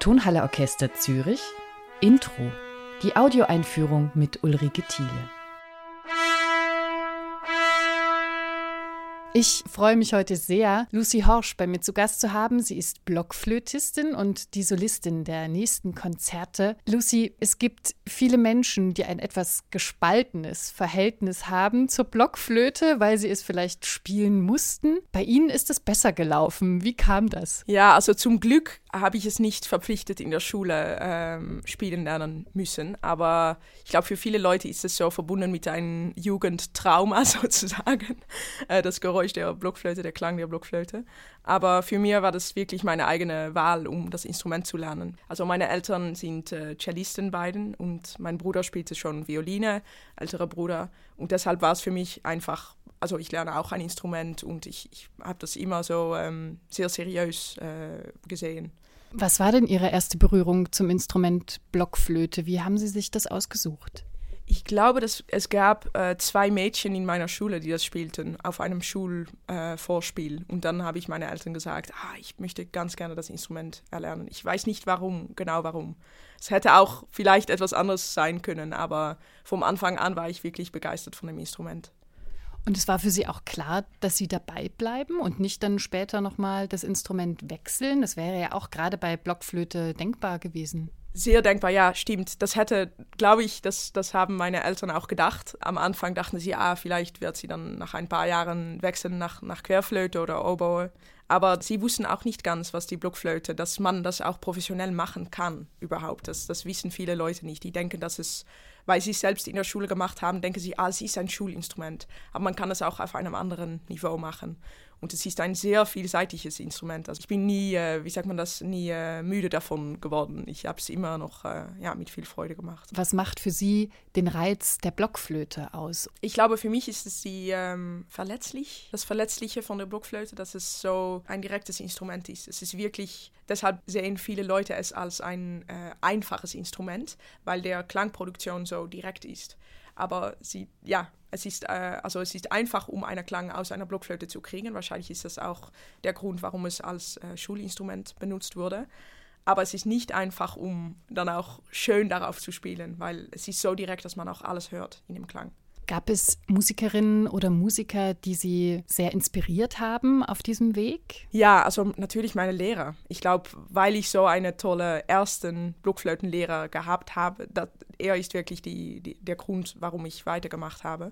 Tonhalle Orchester Zürich Intro. Die Audioeinführung mit Ulrike Thiele. Ich freue mich heute sehr, Lucy Horsch bei mir zu Gast zu haben. Sie ist Blockflötistin und die Solistin der nächsten Konzerte. Lucy, es gibt viele Menschen, die ein etwas gespaltenes Verhältnis haben zur Blockflöte, weil sie es vielleicht spielen mussten. Bei Ihnen ist es besser gelaufen. Wie kam das? Ja, also zum Glück habe ich es nicht verpflichtet in der Schule ähm, spielen lernen müssen. Aber ich glaube, für viele Leute ist es so verbunden mit einem Jugendtrauma sozusagen. Äh, das Geräusch der Blockflöte, der Klang der Blockflöte. Aber für mich war das wirklich meine eigene Wahl, um das Instrument zu lernen. Also meine Eltern sind äh, Cellisten beiden und mein Bruder spielte schon Violine, älterer Bruder. Und deshalb war es für mich einfach, also ich lerne auch ein Instrument und ich, ich habe das immer so ähm, sehr seriös äh, gesehen. Was war denn Ihre erste Berührung zum Instrument Blockflöte? Wie haben Sie sich das ausgesucht? ich glaube, dass es gab äh, zwei Mädchen in meiner Schule, die das spielten, auf einem Schulvorspiel. Äh, und dann habe ich meinen Eltern gesagt, ah, ich möchte ganz gerne das Instrument erlernen. Ich weiß nicht warum, genau warum. Es hätte auch vielleicht etwas anderes sein können, aber vom Anfang an war ich wirklich begeistert von dem Instrument. Und es war für Sie auch klar, dass Sie dabei bleiben und nicht dann später nochmal das Instrument wechseln? Das wäre ja auch gerade bei Blockflöte denkbar gewesen sehr denkbar, ja, stimmt. Das hätte, glaube ich, das, das haben meine Eltern auch gedacht. Am Anfang dachten sie, ah, vielleicht wird sie dann nach ein paar Jahren wechseln nach, nach Querflöte oder Oboe. Aber sie wussten auch nicht ganz, was die Blockflöte, dass man das auch professionell machen kann überhaupt. Das, das wissen viele Leute nicht. Die denken, dass es, weil sie es selbst in der Schule gemacht haben, denken sie, ah, es ist ein Schulinstrument. Aber man kann es auch auf einem anderen Niveau machen. Und es ist ein sehr vielseitiges Instrument. Also ich bin nie, äh, wie sagt man das, nie äh, müde davon geworden. Ich habe es immer noch äh, ja, mit viel Freude gemacht. Was macht für Sie den Reiz der Blockflöte aus? Ich glaube, für mich ist es die ähm, verletzlich, das Verletzliche von der Blockflöte, dass es so ein direktes Instrument ist. Es ist wirklich, deshalb sehen viele Leute es als ein äh, einfaches Instrument, weil der Klangproduktion so direkt ist aber sie, ja, es ist, äh, also es ist einfach, um einen Klang aus einer Blockflöte zu kriegen. Wahrscheinlich ist das auch der Grund, warum es als äh, Schulinstrument benutzt wurde. Aber es ist nicht einfach, um dann auch schön darauf zu spielen, weil es ist so direkt, dass man auch alles hört in dem Klang. Gab es Musikerinnen oder Musiker, die Sie sehr inspiriert haben auf diesem Weg? Ja, also natürlich meine Lehrer. Ich glaube, weil ich so eine tolle ersten Blockflötenlehrer gehabt habe, dat, er ist wirklich die, die, der Grund, warum ich weitergemacht habe.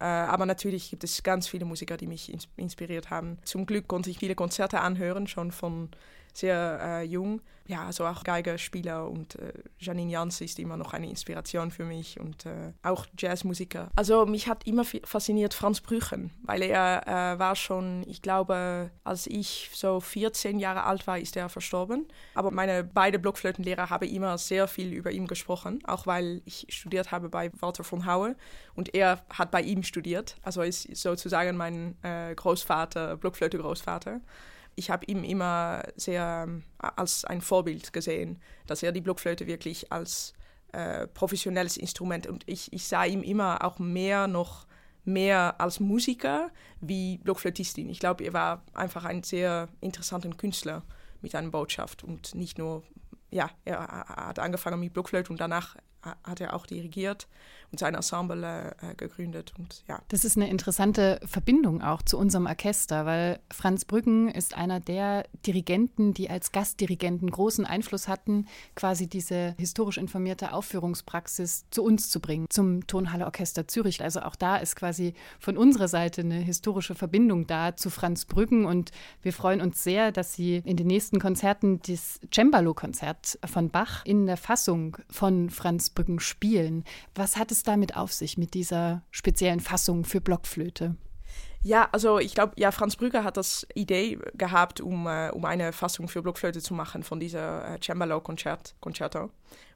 Äh, aber natürlich gibt es ganz viele Musiker, die mich ins inspiriert haben. Zum Glück konnte ich viele Konzerte anhören, schon von sehr äh, jung. Ja, also auch Geigerspieler und äh, Janine Jans ist immer noch eine Inspiration für mich und äh, auch Jazzmusiker. Also mich hat immer fasziniert Franz Brüchen, weil er äh, war schon, ich glaube, als ich so 14 Jahre alt war, ist er verstorben. Aber meine beiden Blockflötenlehrer haben immer sehr viel über ihn gesprochen, auch weil ich studiert habe bei Walter von Haue und er hat bei ihm studiert. Also ist sozusagen mein äh, Großvater, Blockflöte-Großvater ich habe ihn immer sehr ähm, als ein Vorbild gesehen, dass er die Blockflöte wirklich als äh, professionelles Instrument und ich, ich sah ihm immer auch mehr noch mehr als Musiker wie Blockflötistin. Ich glaube, er war einfach ein sehr interessanter Künstler mit einer Botschaft und nicht nur, ja, er hat angefangen mit Blockflöte und danach hat er auch dirigiert und sein Ensemble äh, gegründet. Und, ja. Das ist eine interessante Verbindung auch zu unserem Orchester, weil Franz Brüggen ist einer der Dirigenten, die als Gastdirigenten großen Einfluss hatten, quasi diese historisch informierte Aufführungspraxis zu uns zu bringen, zum Tonhalle Orchester Zürich. Also auch da ist quasi von unserer Seite eine historische Verbindung da zu Franz Brüggen und wir freuen uns sehr, dass Sie in den nächsten Konzerten das Cembalo-Konzert von Bach in der Fassung von Franz Brüggen spielen. Was hat es damit auf sich, mit dieser speziellen Fassung für Blockflöte? Ja, also ich glaube, ja, Franz Brügger hat das Idee gehabt, um, äh, um eine Fassung für Blockflöte zu machen von dieser äh, Cembalo-Concerto.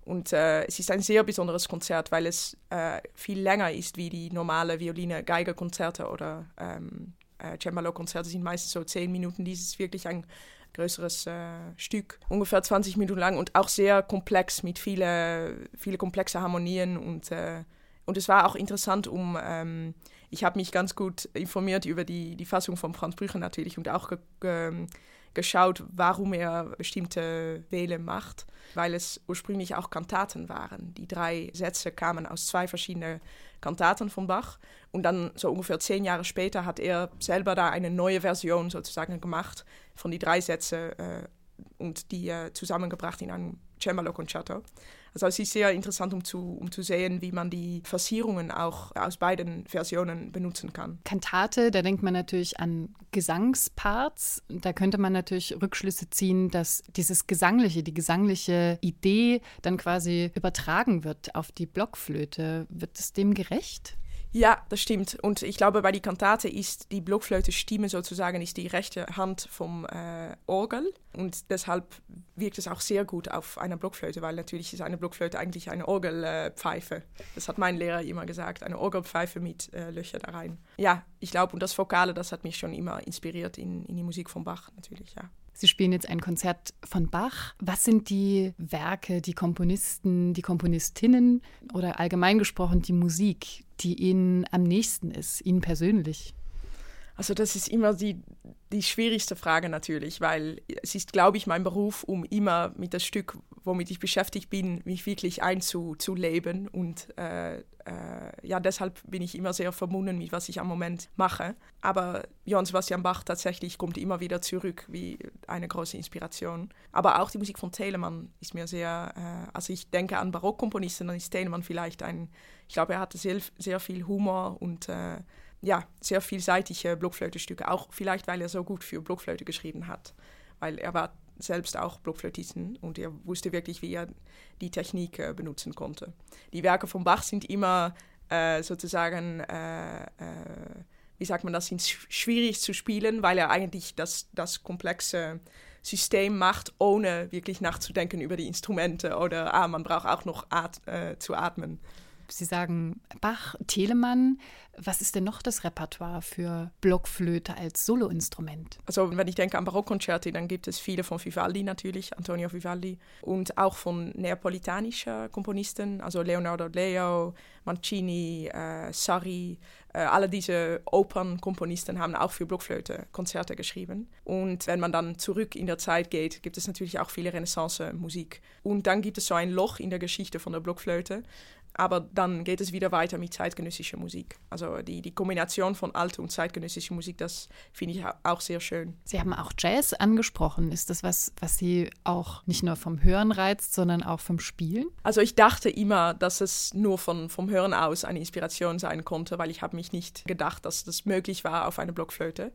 Und äh, es ist ein sehr besonderes Konzert, weil es äh, viel länger ist wie die normale Violine-Geige-Konzerte oder ähm, äh, Cembalo-Konzerte sind meistens so zehn Minuten. Dies ist wirklich ein größeres äh, Stück, ungefähr 20 Minuten lang und auch sehr komplex mit vielen viele komplexe Harmonien und äh, und es war auch interessant, um ähm, ich habe mich ganz gut informiert über die, die Fassung von Franz Brücher natürlich und auch ge, ge, geschaut, warum er bestimmte Wähle macht, weil es ursprünglich auch Kantaten waren. Die drei Sätze kamen aus zwei verschiedenen Kantaten von Bach. Und dann so ungefähr zehn Jahre später hat er selber da eine neue Version sozusagen gemacht von die drei Sätze äh, und die äh, zusammengebracht in einem Cembalo Concerto. Also es ist sehr interessant, um zu, um zu sehen, wie man die Versierungen auch aus beiden Versionen benutzen kann. Kantate, da denkt man natürlich an Gesangsparts. Da könnte man natürlich Rückschlüsse ziehen, dass dieses Gesangliche, die gesangliche Idee dann quasi übertragen wird auf die Blockflöte. Wird es dem gerecht? Ja, das stimmt. Und ich glaube, bei die Kantate ist die Blockflöte-Stimme sozusagen ist die rechte Hand vom äh, Orgel. Und deshalb wirkt es auch sehr gut auf einer Blockflöte, weil natürlich ist eine Blockflöte eigentlich eine Orgelpfeife. Äh, das hat mein Lehrer immer gesagt, eine Orgelpfeife mit äh, Löcher da rein. Ja, ich glaube, und das Vokale, das hat mich schon immer inspiriert in, in die Musik von Bach natürlich, ja. Sie spielen jetzt ein Konzert von Bach. Was sind die Werke, die Komponisten, die Komponistinnen oder allgemein gesprochen die Musik, die Ihnen am nächsten ist, Ihnen persönlich? Also das ist immer die, die schwierigste Frage natürlich, weil es ist, glaube ich, mein Beruf, um immer mit das Stück, womit ich beschäftigt bin, mich wirklich einzuleben. Und äh, äh, ja, deshalb bin ich immer sehr verbunden mit, was ich am Moment mache. Aber Johann Sebastian Bach tatsächlich kommt immer wieder zurück wie eine große Inspiration. Aber auch die Musik von Telemann ist mir sehr, äh, also ich denke an Barockkomponisten, dann ist Telemann vielleicht ein, ich glaube, er hatte sehr, sehr viel Humor und äh, ja, sehr vielseitige Blockflötestücke, auch vielleicht, weil er so gut für Blockflöte geschrieben hat, weil er war selbst auch Blockflötisten und er wusste wirklich, wie er die Technik äh, benutzen konnte. Die Werke von Bach sind immer äh, sozusagen, äh, äh wie sagt man das, sind schwierig zu spielen, weil er eigentlich das, das komplexe System macht, ohne wirklich nachzudenken über die Instrumente oder ah, man braucht auch noch at äh, zu atmen. Sie sagen Bach, Telemann. Was ist denn noch das Repertoire für Blockflöte als Soloinstrument? Also wenn ich denke an Barockkonzerte, dann gibt es viele von Vivaldi natürlich, Antonio Vivaldi, und auch von neapolitanischen Komponisten, also Leonardo Leo, Mancini, äh, Sarri, äh, alle diese Opernkomponisten haben auch für Blockflöte Konzerte geschrieben. Und wenn man dann zurück in der Zeit geht, gibt es natürlich auch viele Renaissance-Musik. Und dann gibt es so ein Loch in der Geschichte von der Blockflöte, aber dann geht es wieder weiter mit zeitgenössischer Musik. Also die, die Kombination von alte und zeitgenössischer Musik, das finde ich auch sehr schön. Sie haben auch Jazz angesprochen. Ist das was, was Sie auch nicht nur vom Hören reizt, sondern auch vom Spielen? Also ich dachte immer, dass es nur von, vom Hören aus eine Inspiration sein konnte, weil ich habe mich nicht gedacht, dass das möglich war auf eine Blockflöte.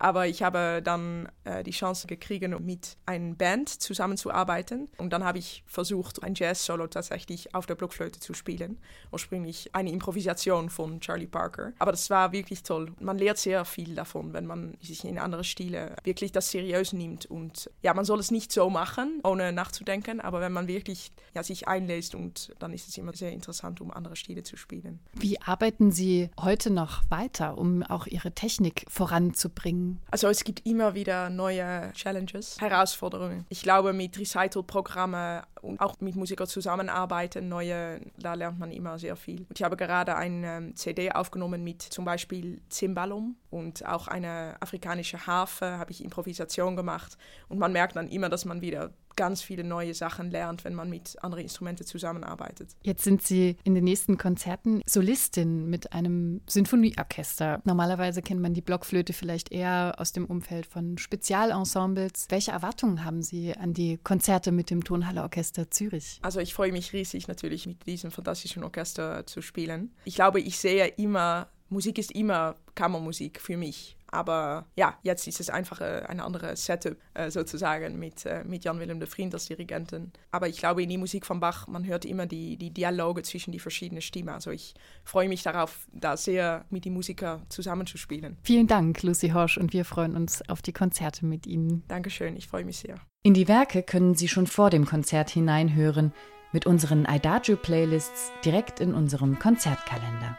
Aber ich habe dann äh, die Chance gekriegt, mit einer Band zusammenzuarbeiten. Und dann habe ich versucht, ein Jazz-Solo tatsächlich auf der Blockflöte zu spielen. Ursprünglich eine Improvisation von Charlie Parker. Aber das war wirklich toll. Man lernt sehr viel davon, wenn man sich in andere Stile wirklich das seriös nimmt. Und ja, man soll es nicht so machen, ohne nachzudenken. Aber wenn man wirklich ja, sich einlässt, und dann ist es immer sehr interessant, um andere Stile zu spielen. Wie arbeiten Sie heute noch weiter, um auch Ihre Technik voranzubringen? Also es gibt immer wieder neue Challenges, Herausforderungen. Ich glaube, mit Recital-Programmen und auch mit Musikern zusammenarbeiten, neue, da lernt man immer sehr viel. Und ich habe gerade eine ähm, CD aufgenommen mit zum Beispiel Zimbalum und auch eine afrikanische Harfe, habe ich Improvisation gemacht. Und man merkt dann immer, dass man wieder ganz viele neue Sachen lernt, wenn man mit anderen Instrumenten zusammenarbeitet. Jetzt sind Sie in den nächsten Konzerten Solistin mit einem Sinfonieorchester. Normalerweise kennt man die Blockflöte vielleicht eher aus dem Umfeld von Spezialensembles. Welche Erwartungen haben Sie an die Konzerte mit dem Tonhalle Orchester Zürich? Also ich freue mich riesig natürlich mit diesem fantastischen Orchester zu spielen. Ich glaube, ich sehe immer, Musik ist immer Kammermusik für mich. Aber ja, jetzt ist es einfach äh, ein anderes Setup äh, sozusagen mit, äh, mit Jan-Willem de Vriend als Dirigenten. Aber ich glaube, in die Musik von Bach, man hört immer die, die Dialoge zwischen die verschiedenen Stimmen. Also ich freue mich darauf, da sehr mit den Musikern zusammenzuspielen. Vielen Dank, Lucy Horsch, und wir freuen uns auf die Konzerte mit Ihnen. Dankeschön, ich freue mich sehr. In die Werke können Sie schon vor dem Konzert hineinhören mit unseren Adagio-Playlists direkt in unserem Konzertkalender.